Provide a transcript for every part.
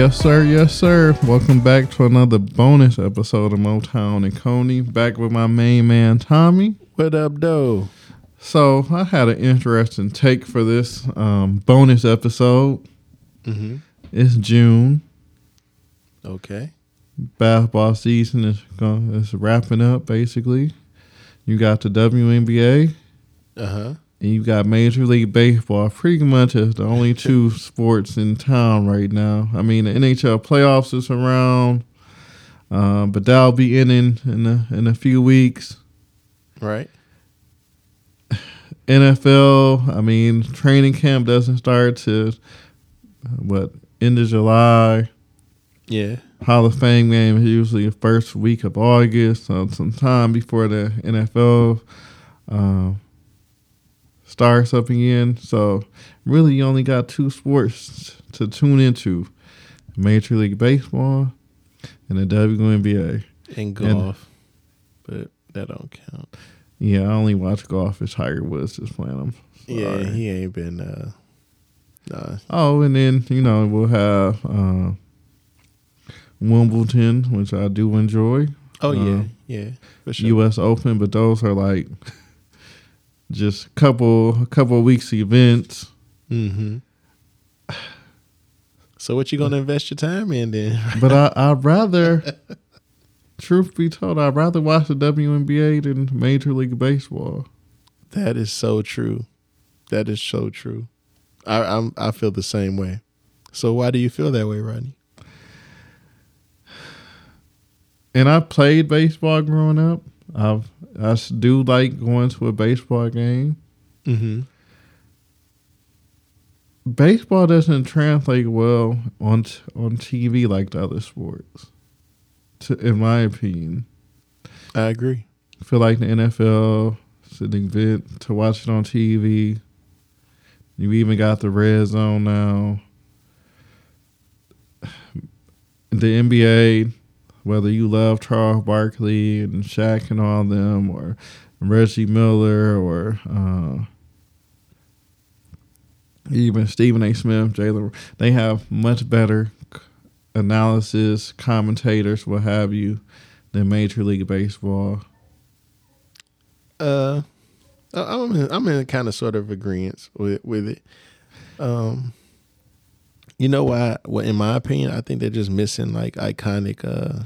Yes, sir. Yes, sir. Welcome back to another bonus episode of Motown and Coney. Back with my main man, Tommy. What up, though? So, I had an interesting take for this um, bonus episode. Mm-hmm. It's June. Okay. Basketball season is going, is wrapping up, basically. You got the WNBA Uh huh. And you got Major League Baseball. Pretty much is the only two sports in town right now. I mean, the NHL playoffs is around, uh, but that'll be ending in a, in a few weeks. Right. NFL, I mean, training camp doesn't start to what end of July. Yeah. Hall of Fame game is usually the first week of August, so some time before the NFL um, starts up again. So really, you only got two sports to tune into: Major League Baseball and the WNBA. And golf, but that don't count. Yeah, I only watch golf if Tiger Woods is playing them. Yeah, he ain't been. uh Nah. Oh, and then you know we'll have uh, Wimbledon, which I do enjoy. Oh yeah, Uh, yeah. For sure. U.S. Open, but those are like just a couple a couple of weeks events. Mm-hmm. So what you gonna invest your time in then? But I I'd rather, truth be told, I'd rather watch the WNBA than Major League Baseball. That is so true. That is so true. I I'm I feel the same way. So why do you feel that way, Rodney? And I played baseball growing up. I've I do like going to a baseball game. Mm-hmm. Baseball doesn't translate well on t- on TV like the other sports, to, in my opinion. I agree. I feel like the NFL sitting an event to watch it on TV. You even got the red zone now. The NBA, whether you love Charles Barkley and Shaq and all them, or Reggie Miller, or uh, even Stephen A. Smith, Jalen, they have much better analysis, commentators, what have you, than Major League Baseball. Uh, I'm in, I'm in kind of sort of agreement with with it. Um, you know why? Well, in my opinion, I think they're just missing like iconic uh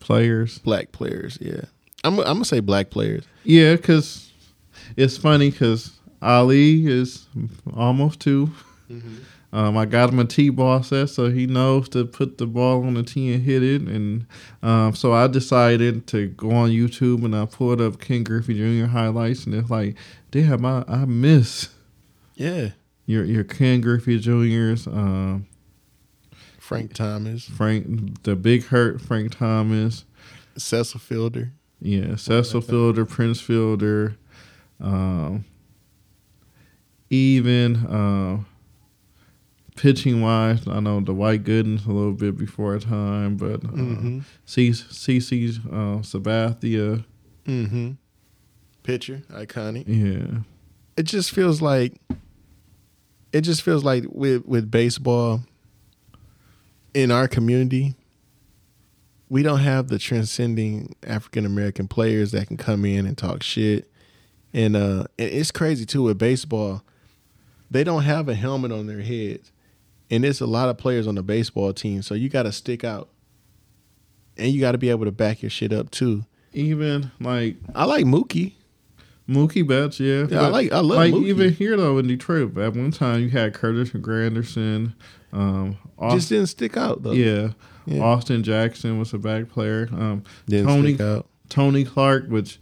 Players. black players. Yeah, I'm I'm gonna say black players. Yeah, because it's funny because Ali is almost 2 Um, I got him a T-ball set, so he knows to put the ball on the tee and hit it. And um, so I decided to go on YouTube and I pulled up Ken Griffey Jr. highlights, and it's like, damn, I, I miss Yeah, your your Ken Griffey Jr.'s, um, Frank Thomas, Frank, the Big Hurt Frank Thomas, Cecil Fielder. Yeah, Cecil Fielder, Prince Fielder, um, even uh, pitching wise, I know the Dwight Goodens a little bit before our time, but uh, Mm-hmm. CC uh, Sabathia, Mm-hmm. Pitcher, iconic. yeah, it just feels like it just feels like with with baseball in our community we don't have the transcending African American players that can come in and talk shit. And uh it's crazy too with baseball. They don't have a helmet on their heads and there's a lot of players on the baseball team so you got to stick out. And you got to be able to back your shit up too. Even like I like Mookie Mookie Betts, yeah. Yeah, I like- I love like Mookie. even here though in Detroit. At one time, you had Curtis Granderson, um, Austin, just didn't stick out though yeah, Yeah. Austin Jackson was a back player. Um, didn't Tony stick out Tony Clark, which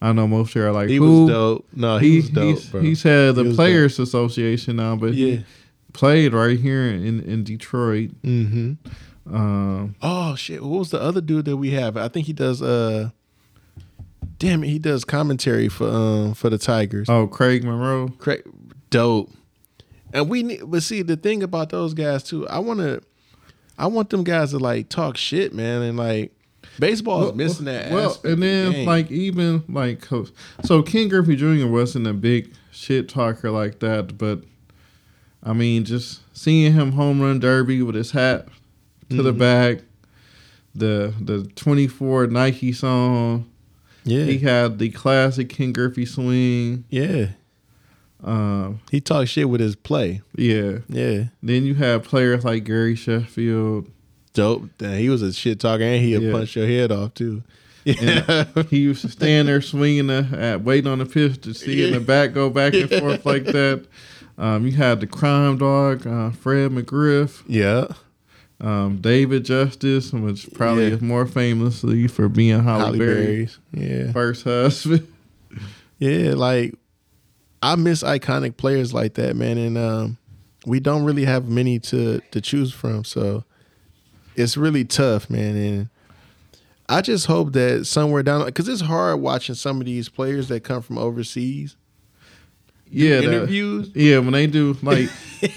I know most here are like, He who? was dope. No, he, He, was dope, he's, bro. he's had the He Players Association now, but yeah. he played right here in, in Detroit. Mm-hmm. Um, Oh shit! What was the other dude that we have? I think he does. uh Damn it, he does commentary for um for the Tigers. oh, Craig Monroe. Craig, dope. And we need, but see the thing about those guys too. I want to, I want them guys to like talk shit, man, and like baseball is missing that. Well, and the then like even like. So Ken Griffey Jr. wasn't a big shit talker like that, but I mean, just seeing him home run derby with his hat to the Mhm. back. The the twenty four Nike song. Yeah, He had the classic Ken Griffey swing. yeah. Um, He talked shit with his play. yeah. Yeah, Then you have players like Gary Sheffield. dope. Damn, he was a shit talker, and he'd Yeah. punch your head off too. Yeah, He used to stand there swinging the, at waiting on the pitch to see in the back go back and forth like that. Um, you had the crime dog, uh, Fred McGriff. yeah. Um, David Justice, which probably Yeah. is more famously for being Halle, Halle Berry's. Yeah, first husband. yeah. Like I miss iconic players like that, man, and um, we don't really have many to to choose from. So it's really tough, man. And I just hope that somewhere down, because it's hard watching some of these players that come from overseas. yeah, that- interviews. yeah. When they do like,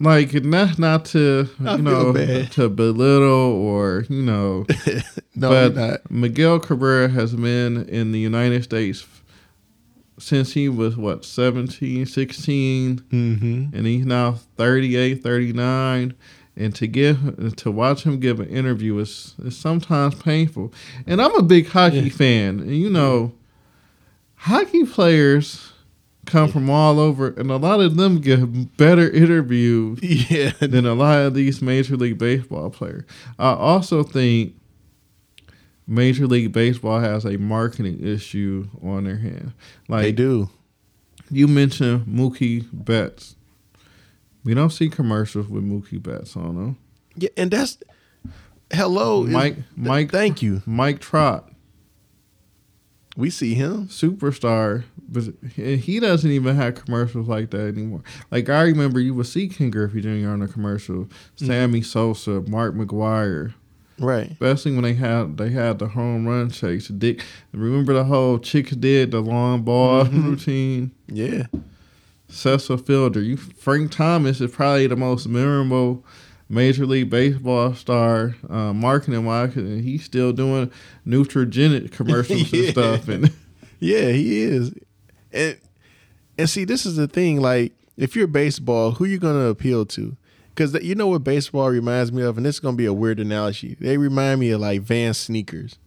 like not not to I you know bad. to belittle or you know, no, but not. Miguel Cabrera has been in the United States since he was what 17, 16, Mm-hmm. and he's now 38, 39. And to give to watch him give an interview is, is sometimes painful. And I'm a big hockey Yeah. fan, and you know, hockey players come from all over, and a lot of them get better interviews Yeah, than a lot of these Major League Baseball players. I also think Major League Baseball has a marketing issue on their hands. Like they do. you mentioned Mookie Betts. We don't see commercials with Mookie Betts on them. Yeah, and that's hello, Mike Mike Thank you. Mike Trout, We see him. superstar, but he doesn't even have commercials like that anymore. Like I remember, you would see Ken Griffey Jr. on a commercial, Mm-hmm. Sammy Sosa, Mark McGwire. Right. Especially when they had they had the home run chase. Dick, remember the whole chicks did the long ball Mhm. routine. Yeah. Cecil Fielder, you Frank Thomas is probably the most memorable Major League Baseball star, uh, marketing wise, and he's still doing Neutrogenic commercials Yeah. and stuff. And Yeah, he is. And and see, this is the thing. Like, if you're baseball, who you gonna appeal to? Because you know what baseball reminds me of, and this is gonna be a weird analogy. They remind me of like Vans sneakers.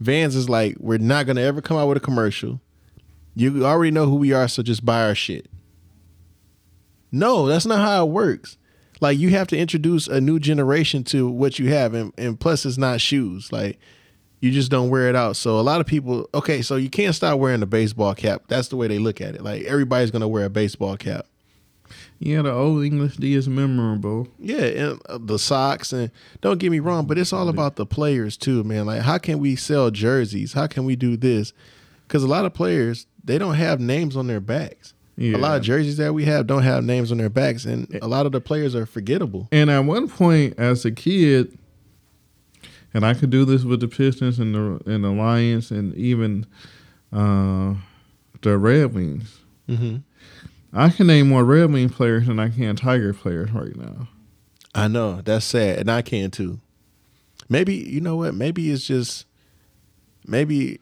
Vans is like, we're not gonna ever come out with a commercial. You already know who we are, so just buy our shit. No, that's not how it works. Like you have to introduce a new generation to what you have, and, and plus it's not shoes. Like you just don't wear it out. So a lot of people, okay, so you can't stop wearing the baseball cap. That's the way they look at it. Like everybody's gonna wear a baseball cap. yeah, the old English D is memorable. Yeah, and uh, the socks and don't get me wrong, but it's all about the players too, man. Like how can we sell jerseys? How can we do this? Because a lot of players they don't have names on their backs. Yeah. A lot of jerseys that we have don't have names on their backs, and a lot of the players are forgettable. And at one point, as a kid, and I could do this with the Pistons and the and the Lions and even uh, the Red Wings. Mm-hmm. I can name more Red Wing players than I can Tiger players right now. I know that's sad, and I can too. Maybe you know what? Maybe it's just maybe.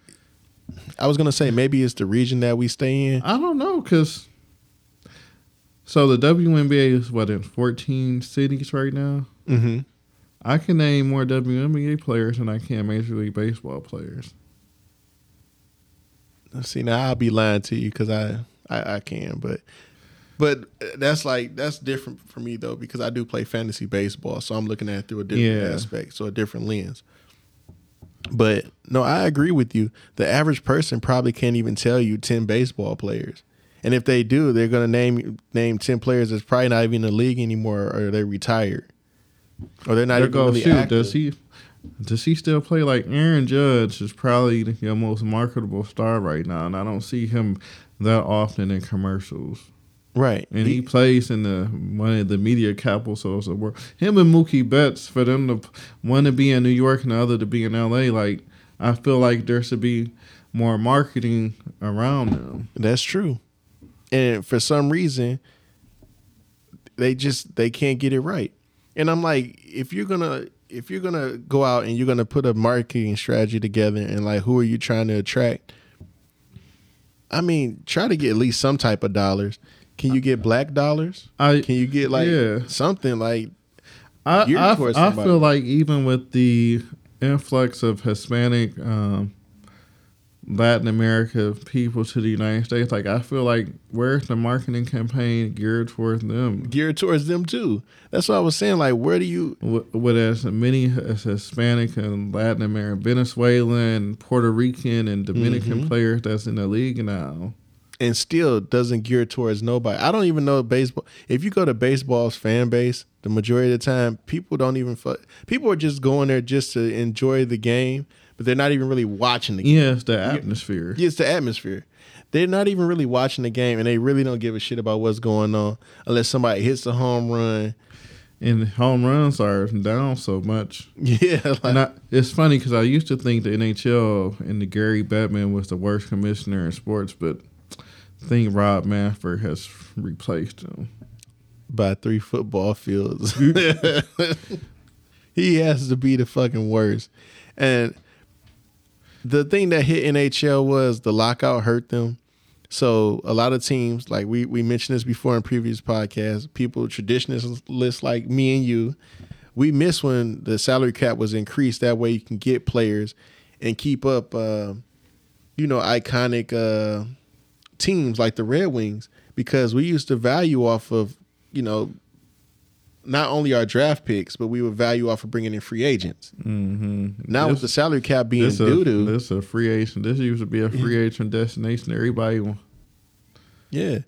I was gonna say maybe it's the region that we stay in. I don't know because so the WNBA is what in 14 cities right now. Mm-hmm. I can name more WNBA players than I can Major League Baseball players. See now I'll be lying to you because I, I I can, but but that's like that's different for me though because I do play fantasy baseball, so I'm looking at it through a different Yeah. aspect, so a different lens. But no, I agree with you. The average person probably can't even tell you ten baseball players, and if they do, they're gonna name name ten players that's probably not even in the league anymore, or they're retired, or they're not There even really shoot. active. Does he? Does he still play like Aaron Judge? Is probably your most marketable star right now, and I don't see him that often in commercials. Right? And he plays in the one of the media capitals of the world. Him and Mookie Betts, for them to one to be in New York and the other to be in L.A. Like I feel like there should be more marketing around them. That's true. And for some reason, they just they can't get it right. And I'm like, if you're gonna if you're gonna go out and you're gonna put a marketing strategy together and like who are you trying to attract? I mean, try to get at least some type of dollars. Can you get black dollars? I Can you get like Yeah. something like I I, I feel like even with the influx of Hispanic, um, Latin America people to the United States, like I feel like where's the marketing campaign geared towards them? geared towards them too. That's what I was saying. Like, where do you? With, with as many as Hispanic and Latin American, Venezuelan, Puerto Rican, and Dominican Mhm. players that's in the league now. And still doesn't gear towards nobody. I don't even know baseball. If you go to baseball's fan base, the majority of the time, people don't even. Fu- people are just going there just to enjoy the game, but they're not even really watching the game. Yeah, it's the atmosphere. Yeah, It's the atmosphere. They're not even really watching the game, and they really don't give a shit about what's going on unless somebody hits a home run. And home runs are down so much. Yeah, like, And I, it's funny because I used to think the NHL and the Gary Bettman was the worst commissioner in sports, but think Rob Manfred has replaced him. by three football fields. he has to be the fucking worst. And the thing that hit NHL was the lockout hurt them. So a lot of teams, like we we mentioned this before in previous podcasts, people traditionalists like me and you, we miss when the salary cap was increased. That way you can get players and keep up, uh, you know, iconic uh, teams like the Red Wings because we used to value off of, you know, not only our draft picks, but we would value off of bringing in free agents. Mm-hmm. Now with the salary cap being this doo doo, this a free agent. This used to be a free agent destination. Everybody, yeah.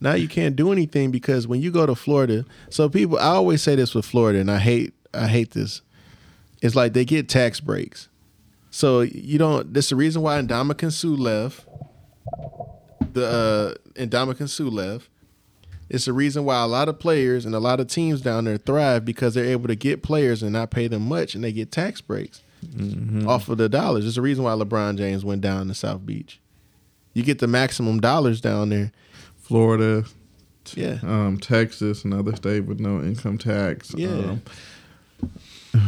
Now you can't do anything because when you go to Florida, so people I always say this with Florida, and I hate I hate this. It's like they get tax breaks. So you don't that's the reason why Indomitian Sue left. The uh Indomitian Sue left. It's the reason why a lot of players and a lot of teams down there thrive because they're able to get players and not pay them much and they get tax breaks off of the dollars. It's the reason why LeBron James went down to South Beach. You get the maximum dollars down there. Florida, Yeah. um, Texas, another state with no income tax. Yeah. Um,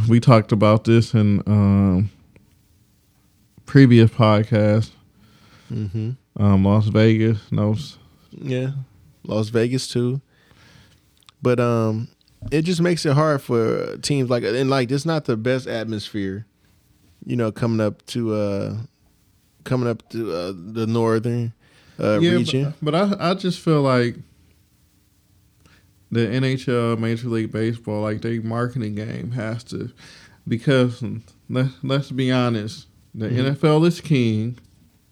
we talked about this in um, previous podcast. Mm-hmm. Um, Las Vegas, no, Yeah. Las Vegas too. But um it just makes it hard for teams like and like it's not the best atmosphere, you know, coming up to uh coming up to uh, the northern uh yeah, region. But, but I, I just feel like the NHL, Major League Baseball, like their marketing game has to, because let, let's be honest, the Mhm. NFL is king,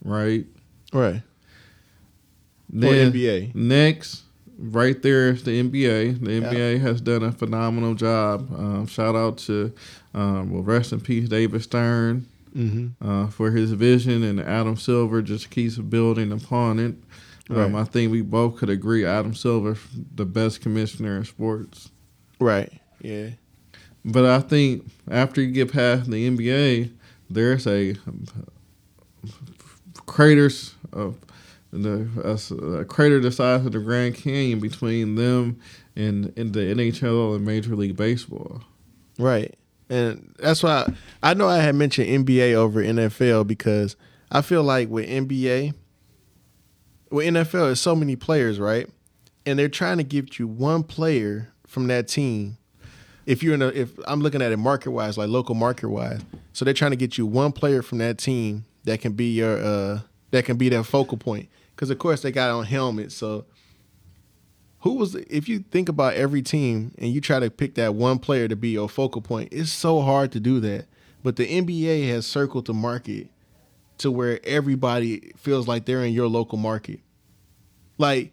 right? Right. Or Then NBA. next, right there is the NBA. The Yeah. NBA has done a phenomenal job. Um, shout out to, um, well, rest in peace, David Stern Mm-hmm. uh, for his vision, and Adam Silver just keeps building upon it. Um, Right. I think we both could agree Adam Silver, the best commissioner in sports. Right. Yeah. But I think after you get past the NBA, there's a craters of the a, crater the size of the Grand Canyon between them and, and the NHL and Major League Baseball. Right. And that's why I, I know I had mentioned NBA over NFL because I feel like with NBA, with NFL, there's so many players, right? And they're trying to give you one player from that team. If you're in a, if I'm looking at it market wise, like local market wise, so they're trying to get you one player from that team that can be your, uh, that can be that focal point. Because of course they got on helmets, so who was if you think about every team and you try to pick that one player to be your focal point it's so hard to do that. But the nba has circled the market to where everybody feels like they're in your local market. Like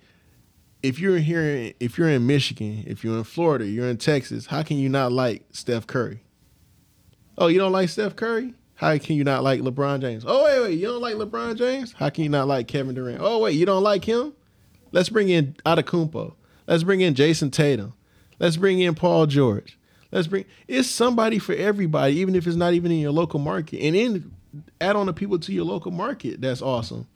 if you're here if you're in michigan if you're in florida you're in texas how can you not like steph curry? Oh you don't like steph curry how can you not like lebron james oh wait wait you don't like lebron james how can you not like kevin durant oh wait you don't like him Let's bring in Antetokounmpo. Let's bring in Jayson Tatum. Let's bring in Paul George. Let's bring it's somebody for everybody, even if it's not even in your local market. And then add on the people to your local market. That's awesome.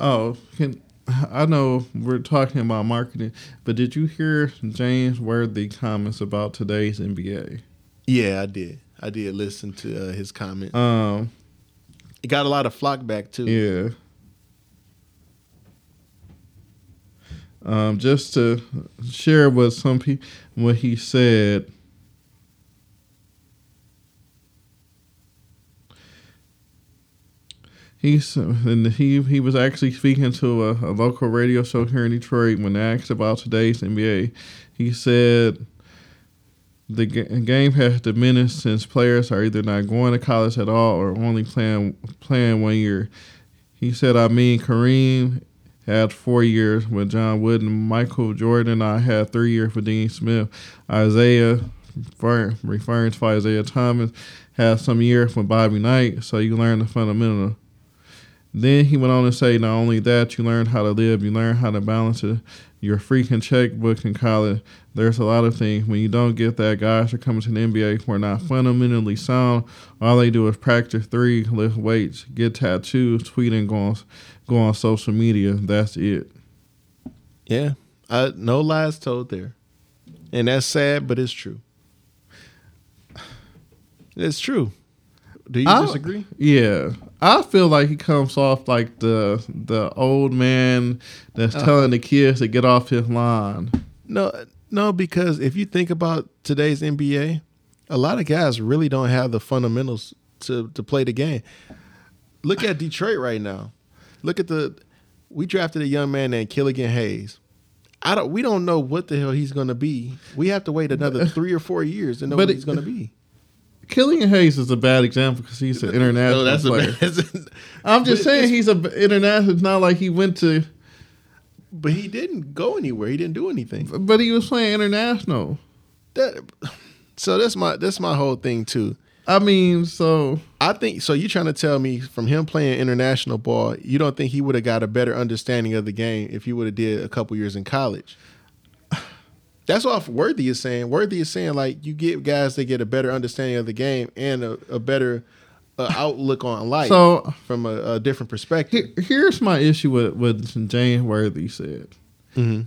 Oh, can I know we're talking about marketing, but did you hear James Worthy comments about today's NBA? Yeah, I did. I did listen to uh, his comment. Um, it got a lot of flock back too. Yeah. Um, just to share what some people, what he said. He's and he he was actually speaking to a, a local radio show here in Detroit when asked about today's NBA. He said the game has diminished since players are either not going to college at all or only playing playing one year. He said, "I mean, Kareem had four years with John Wooden, Michael Jordan. I had three years with Dean Smith. Isiah, referring to Isiah Thomas, had some years with Bobby Knight. So you learn the fundamental." Then he went on to say, not only that, you learn how to live, you learn how to balance it, your freaking checkbook in college. There's a lot of things. When you don't get that, guys are coming to the NBA who are not fundamentally sound. All they do is practice three, lift weights, get tattoos, tweet, and go on, go on social media. That's it. Yeah. Uh, no lies told there. And that's sad, but it's true. It's true. Do you I, disagree? Yeah, I feel like he comes off like the the old man that's uh, telling the kids to get off his lawn. No, no, because if you think about today's NBA, a lot of guys really don't have the fundamentals to to play the game. Look at Detroit right now. Look at the we drafted a young man named Killian Hayes. I don't we don't know what the hell he's going to be. We have to wait another 3 or 4 years to know but what he's going to be. Killian Hayes is a bad example because he's an international no, player. I'm just saying he's a international. It's not like he went to. But he didn't go anywhere. He didn't do anything. But he was playing international. That, so that's my that's my whole thing too. I mean, so I think so. You're trying to tell me from him playing international ball, you don't think he would have got a better understanding of the game if he would have did a couple years in college? That's what Worthy is saying. Worthy is saying like you get guys that get a better understanding of the game and a, a better uh, outlook on life. So from a, a different perspective. Here, here's my issue with what James Worthy said. Mm-hmm.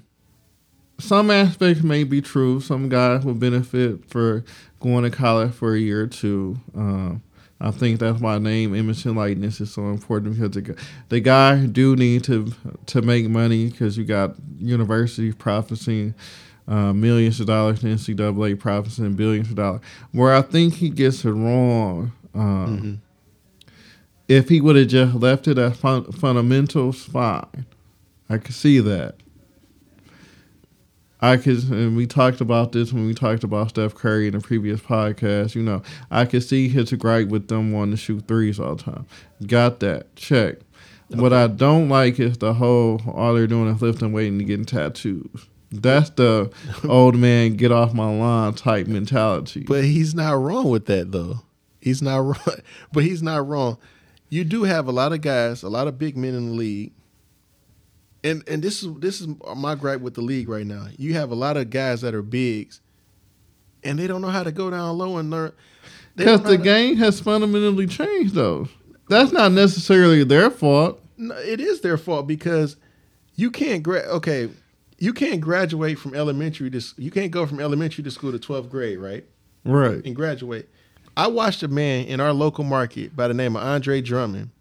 Some aspects may be true. Some guys will benefit for going to college for a year or two. Um, I think that's why name, image, and likeness is so important because the, the guy do need to to make money because you got universities profiting uh, millions of dollars in NCAA profits and billions of dollars. Where I think he gets it wrong, um, mm-hmm. if he would have just left it at fun- fundamentals, fine. I could see that. I could, and we talked about this when we talked about Steph Curry in the previous podcast. You know, I could see his gripe with them wanting to shoot threes all the time. Got that check. Okay. What I don't like is the whole all they're doing is lifting, waiting to getting tattoos. That's the old man get off my lawn type mentality. But he's not wrong with that though. He's not wrong. But he's not wrong. You do have a lot of guys, a lot of big men in the league. And and this is this is my gripe with the league right now. You have a lot of guys that are bigs and they don't know how to go down low and learn. Because the game has fundamentally changed though. That's not necessarily their fault. No, it is their fault because you can't grab okay, you can't graduate from elementary to you can't go from elementary to school to 12th grade, right? Right. And graduate. I watched a man in our local market by the name of Andre Drummond.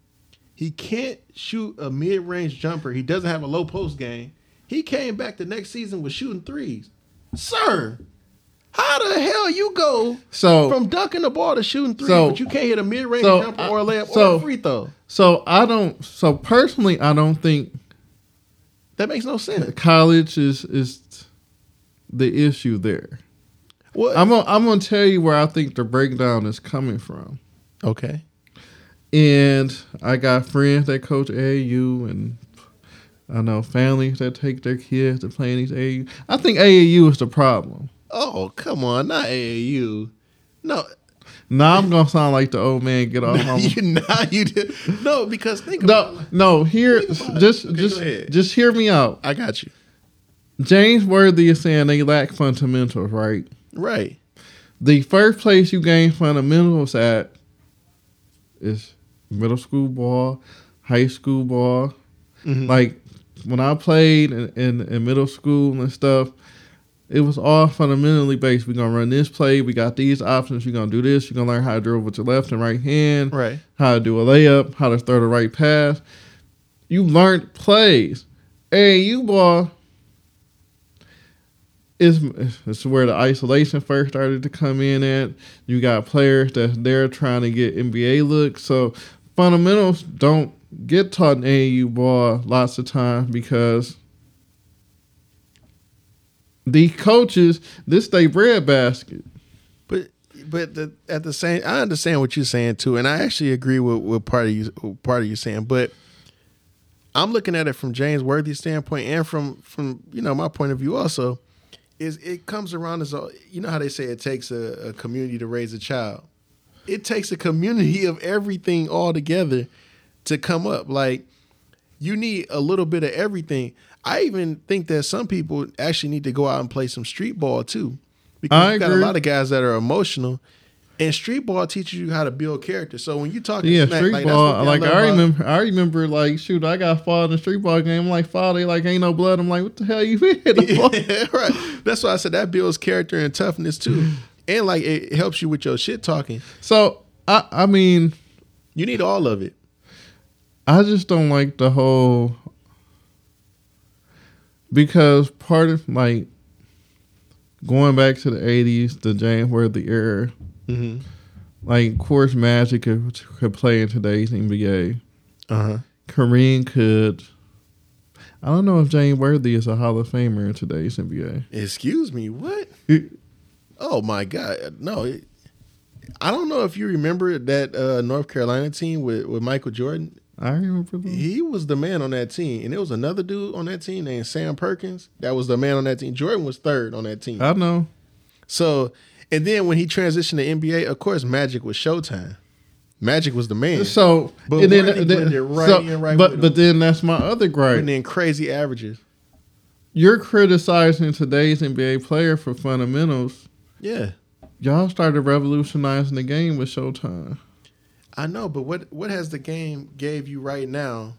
He can't shoot a mid-range jumper. He doesn't have a low post game. He came back the next season with shooting threes. Sir, how the hell you go so from dunking the ball to shooting threes, so, but you can't hit a mid-range so jumper or a layup so, or a free throw? So I don't. So personally, I don't think that makes no sense. College is is the issue there. What? I'm gonna, I'm gonna tell you where I think the breakdown is coming from. Okay. And I got friends that coach AAU, and I know families that take their kids to play in these AAU. I think AAU is the problem. Oh come on, not AAU. No, now I'm gonna sound like the old man. Get off my. you now you did no because think about no no here just okay, just just hear me out. I got you. James Worthy is saying they lack fundamentals, right? Right. The first place you gain fundamentals at is middle school ball, high school ball. Mm-hmm. Like when I played in, in, in middle school and stuff, it was all fundamentally based. We're gonna run this play. We got these options. You're gonna do this. You're gonna learn how to dribble with your left and right hand. Right. How to do a layup. How to throw the right pass. You learned plays. AAU ball is it's where the isolation first started to come in at. You got players that they're trying to get NBA looks. So fundamentals don't get taught in AAU ball lots of time because the coaches this they breadbasket. But but the, at the same, I understand what you're saying too, and I actually agree with, with part of you part of you saying. But I'm looking at it from James Worthy's standpoint and from from you know my point of view also. Is it comes around as a, you know how they say it takes a, a community to raise a child. It takes a community of everything all together to come up. Like you need a little bit of everything. I even think that some people actually need to go out and play some street ball too. Because you got a lot of guys that are emotional. And street ball teaches you how to build character. So when you talk Yeah, smack, street like, ball. Like I about- remember, I remember. Like shoot, I got fought in street ball game. I'm like, fall, they like ain't no blood. I'm like, what the hell you been? Yeah, right. That's why I said that builds character and toughness too. And like it helps you with your shit talking. so I, I mean, You need all of it. I just don't like the whole because part of like going back to the '80s, the James Worthy era. Mm-hmm. Like, of course, Magic could, could play in today's NBA. Uh huh. Kareem could. I don't know if James Worthy is a Hall of Famer in today's NBA. Excuse me, what? Oh my God, no! It, I don't know if you remember that uh, North Carolina team with, with Michael Jordan. I remember. He was the man on that team, and there was another dude on that team named Sam Perkins. That was the man on that team. Jordan was third on that team. I know. So, and then when he transitioned to NBA, of course, Magic was Showtime. Magic was the man. So, But and then, then- right so- in, right but but then that's my other gripe. and then crazy averages. You're criticizing today's NBA player for fundamentals. Yeah, Y'all started revolutionizing the game with Showtime. I know. But what what has the game gave you right now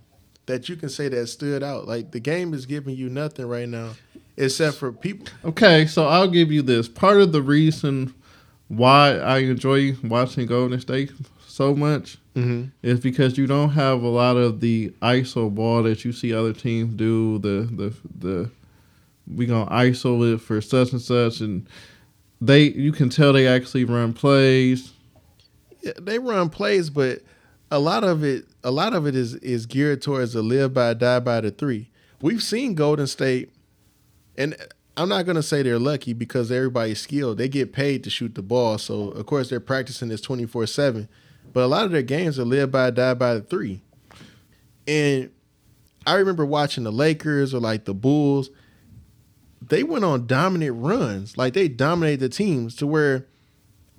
that you can say that stood out? Like the game is giving you nothing right now, except for people. Okay, so I'll give you this. Part of the reason why I enjoy watching Golden State so much Mm-hmm. is because you don't have a lot of the ISO ball that you see other teams do. The the the we gonna ISO it for such and such, and they you can tell they actually run plays. They run plays, but a lot of it, a lot of it is is geared towards a live by die by the three. We've seen Golden State, and I'm not gonna say they're lucky because everybody's skilled. They get paid to shoot the ball, so of course they're practicing this 24 seven. But a lot of their games are live by die by the three. And I remember watching the Lakers or like the Bulls. They went on dominant runs, like they dominated the teams to where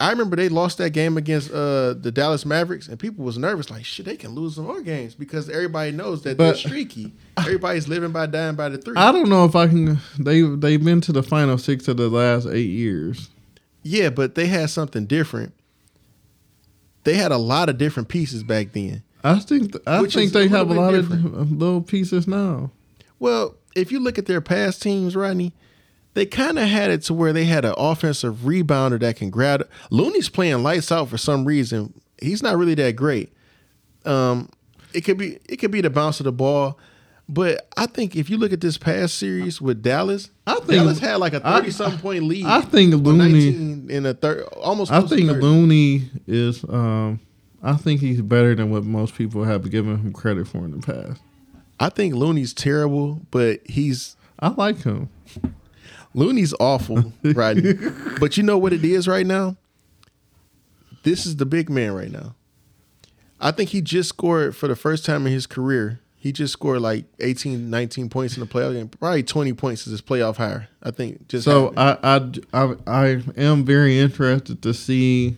I remember they lost that game against uh, the Dallas Mavericks, and people was nervous, like shit, they can lose some more games because everybody knows that they're But- streaky. Everybody's living by dying by the three. I don't know if I can. They they've been to the final six of the last eight years. yeah, but they had something different. They had a lot of different pieces back then. I think I think they a have a lot different. of little pieces now. Well, if you look at their past teams, Rodney, they kind of had it to where they had an offensive rebounder that can grab. Looney's playing lights out for some reason. He's not really that great. Um, it could be it could be the bounce of the ball, but I think if you look at this past series with Dallas, I think- Dallas had like a thirty something point lead. I think Looney. 19 in a third, almost. I think Looney is. Um, I think he's better than what most people have given him credit for in the past. I think Looney's terrible, but he's I like him. Looney's awful, Rodney. but you know what it is right now? This is the big man right now. I think he just scored for the first time in his career. He just scored like 18, 19 points in the playoff game. Probably 20 points is his playoff higher. I think just So happened. I, I, I, I am very interested to see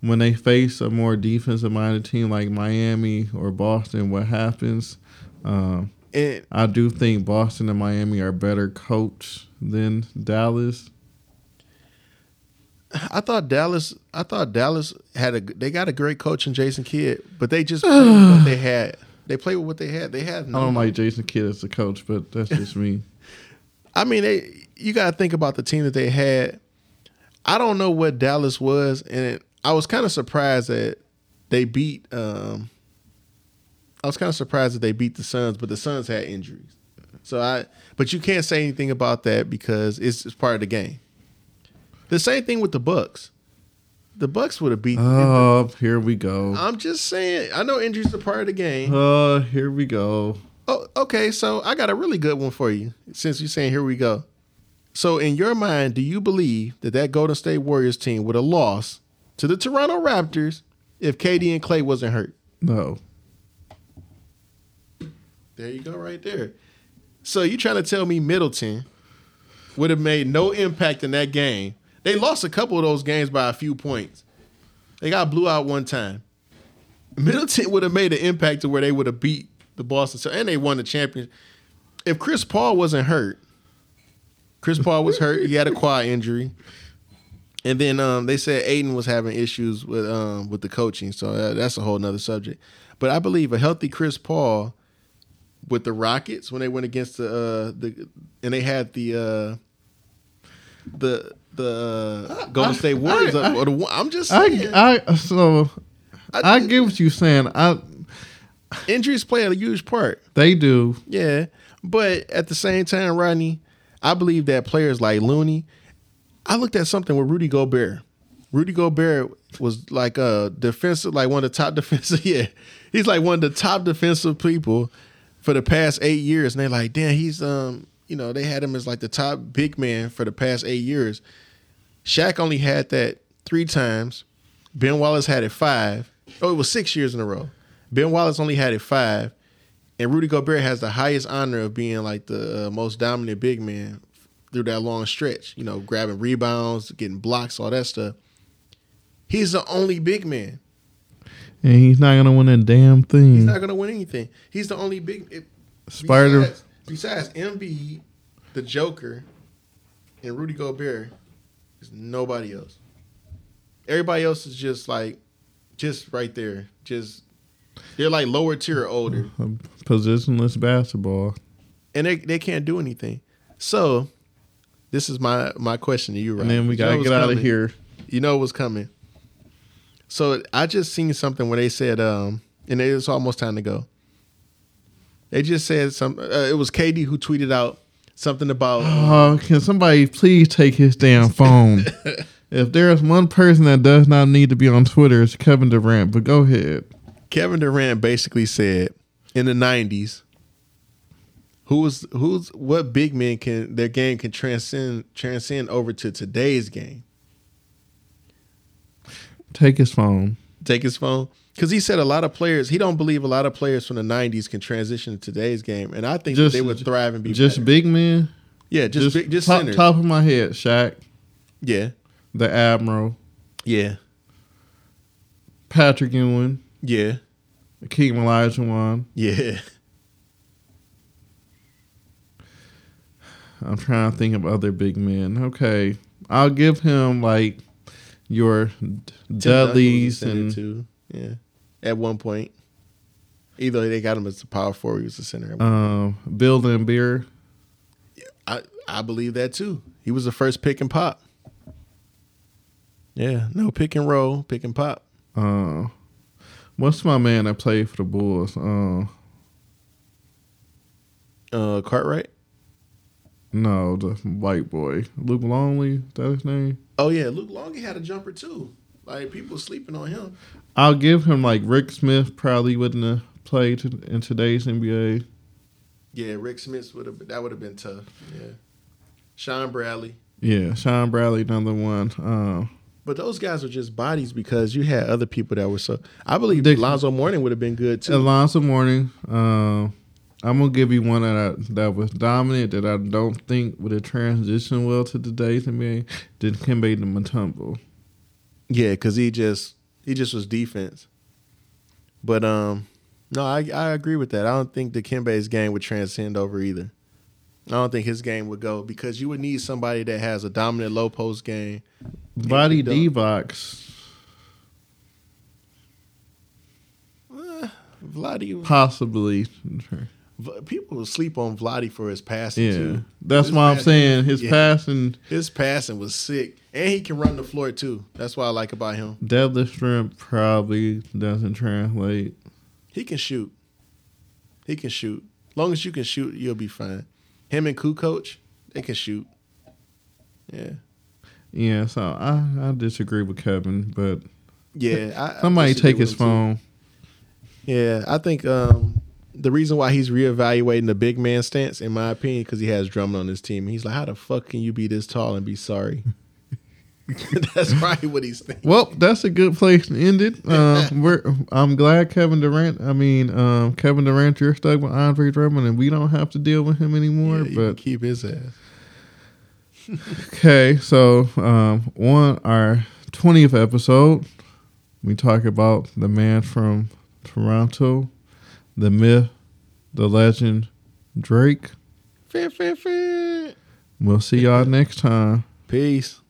when they face a more defensive minded team like Miami or Boston, what happens. Um, I do think Boston and Miami are better coached than Dallas. I thought Dallas I thought Dallas had a they got a great coach in Jason Kidd, but they just played with what they had. They played with what they had. They had I no don't like Jason Kidd as a coach, but that's just me. I mean, they you got to think about the team that they had. I don't know what Dallas was, and I was kind of surprised that they beat. Um, I was kind of surprised that they beat the Suns, but the Suns had injuries. So I, but you can't say anything about that because it's, it's part of the game. The same thing with the Bucks. the Bucks would have beat. Oh, here we go. I'm just saying. I know injuries are part of the game. Oh, here we go. Oh, okay. So I got a really good one for you. Since you're saying here we go. So in your mind, do you believe that that Golden State Warriors team would have lost to the Toronto Raptors if KD and Clay wasn't hurt? No. There you go, right there. So you trying to tell me Middleton would have made no impact in that game? They lost a couple of those games by a few points. They got blew out one time. Middleton would have made an impact to where they would have beat the Boston so and they won the championship. If Chris Paul wasn't hurt, Chris Paul was hurt. He had a quad injury, and then um, they said Ayton was having issues with um, with the coaching. So uh, that's a whole nother subject. But I believe a healthy Chris Paul with the Rockets when they went against the uh, the and they had the uh, the the uh, Golden State Warriors. I- or the, I'm just saying, I, I so I get what you're saying. I injuries play a huge part. they do. Yeah, but at the same time, Rodney, I believe that players like Looney. I looked at something with Rudy Gobert. Rudy Gobert was like a defensive, like one of the top defensive. Yeah, he's like one of the top defensive people for the past eight years, and they're like, damn, he's um, you know, they had him as like the top big man for the past eight years. Shaq only had that three times. Ben Wallace had it five. Oh, it was six years in a row. Ben Wallace only had it five. And Rudy Gobert has the highest honor of being like the uh, most dominant big man through that long stretch. You know, grabbing rebounds, getting blocks, all that stuff. He's the only big man. And he's not gonna win a damn thing. He's not going to win anything. He's the only big. It, Spider Besides, besides Embiid, the Joker, and Rudy Gobert, there's nobody else. Everybody else is just like, just right there. Just they're like lower tier older. positionless basketball. and they, they can't do anything. So, this is my my question to you, right? And then we gotta get out of here. You know what's coming. So I just seen something where they said, um, and it's almost time to go. They just said some. Uh, it was KD who tweeted out something about. Oh, can somebody please take his damn phone? if there's one person that does not need to be on Twitter, it's Kevin Durant. But go ahead. Kevin Durant basically said in the '90s, who's who's what big men can their game can transcend transcend over to today's game. Take his phone. take his phone because he said a lot of players he don't believe a lot of players from the 90s can transition to today's game and i think that Just- they would thrive and be Just better. big men. yeah just just, big, just top, centers. top of my head, Shaq, yeah the Admiral, yeah Patrick Ewing, yeah Keith Olajuwon. yeah I'm trying to think of other big men. Okay, I'll give him like your Tim Duncan was a Dudleys and yeah at one point either they got him as the power forward he was the center um, Bill Laimbeer. I, I believe that too he was the first pick and pop yeah no pick and roll pick and pop Uh, what's my man that played for the Bulls? Uh, uh cartwright no, the white boy, Luke Longley. Is that his name? Oh yeah Luke Longley had a jumper too like people sleeping on him I'll give him like Rik Smits. Probably wouldn't have played in today's NBA. Yeah, Rik Smits would have that would have been tough. Yeah, Shawn Bradley. Yeah, Shawn Bradley, another one. Um, But those guys were just bodies because you had other people that were so. I believe Dick- Lonzo Mourning would have been good too. Alonzo Mourning. Um, I'm gonna give you one that I, that was dominant that I don't think would have transitioned well to today's NBA. Dikembe Mutombo, Yeah, because he just he just was defense. But um, no, I I agree with that. I don't think the Kembe's game would transcend over either. I don't think his game would go because you would need somebody that has a dominant low post game. Body Dunk. D-Box, Eh, Vladdy, possibly. People will sleep on Vladdy for his passing Yeah, too. that's His why I'm saying his yeah. passing His passing was sick, and he can run the floor too. That's what I like about him. deadlift strength probably doesn't translate. He can shoot. He can shoot. Long as you can shoot, you'll be fine. Him and Kukoc, they can shoot. Yeah. Yeah, so I, I disagree with Kevin, but Yeah, I, I somebody disagree take his him, too. phone. Yeah, I think um, the reason why he's reevaluating the big man stance, in my opinion, because he has Drummond on his team. He's like, how the fuck can you be this tall and be sorry? That's probably what he's thinking. Well, that's a good place to end it. Uh, we're I'm glad Kevin Durant. I mean, um, Kevin Durant, you're stuck with Andre Drummond, and we don't have to deal with him anymore. Yeah, but keep his ass. okay, so um, on our twentieth episode, we talk about the man from Toronto, the myth, the legend, Drake. We'll see y'all next time. Peace.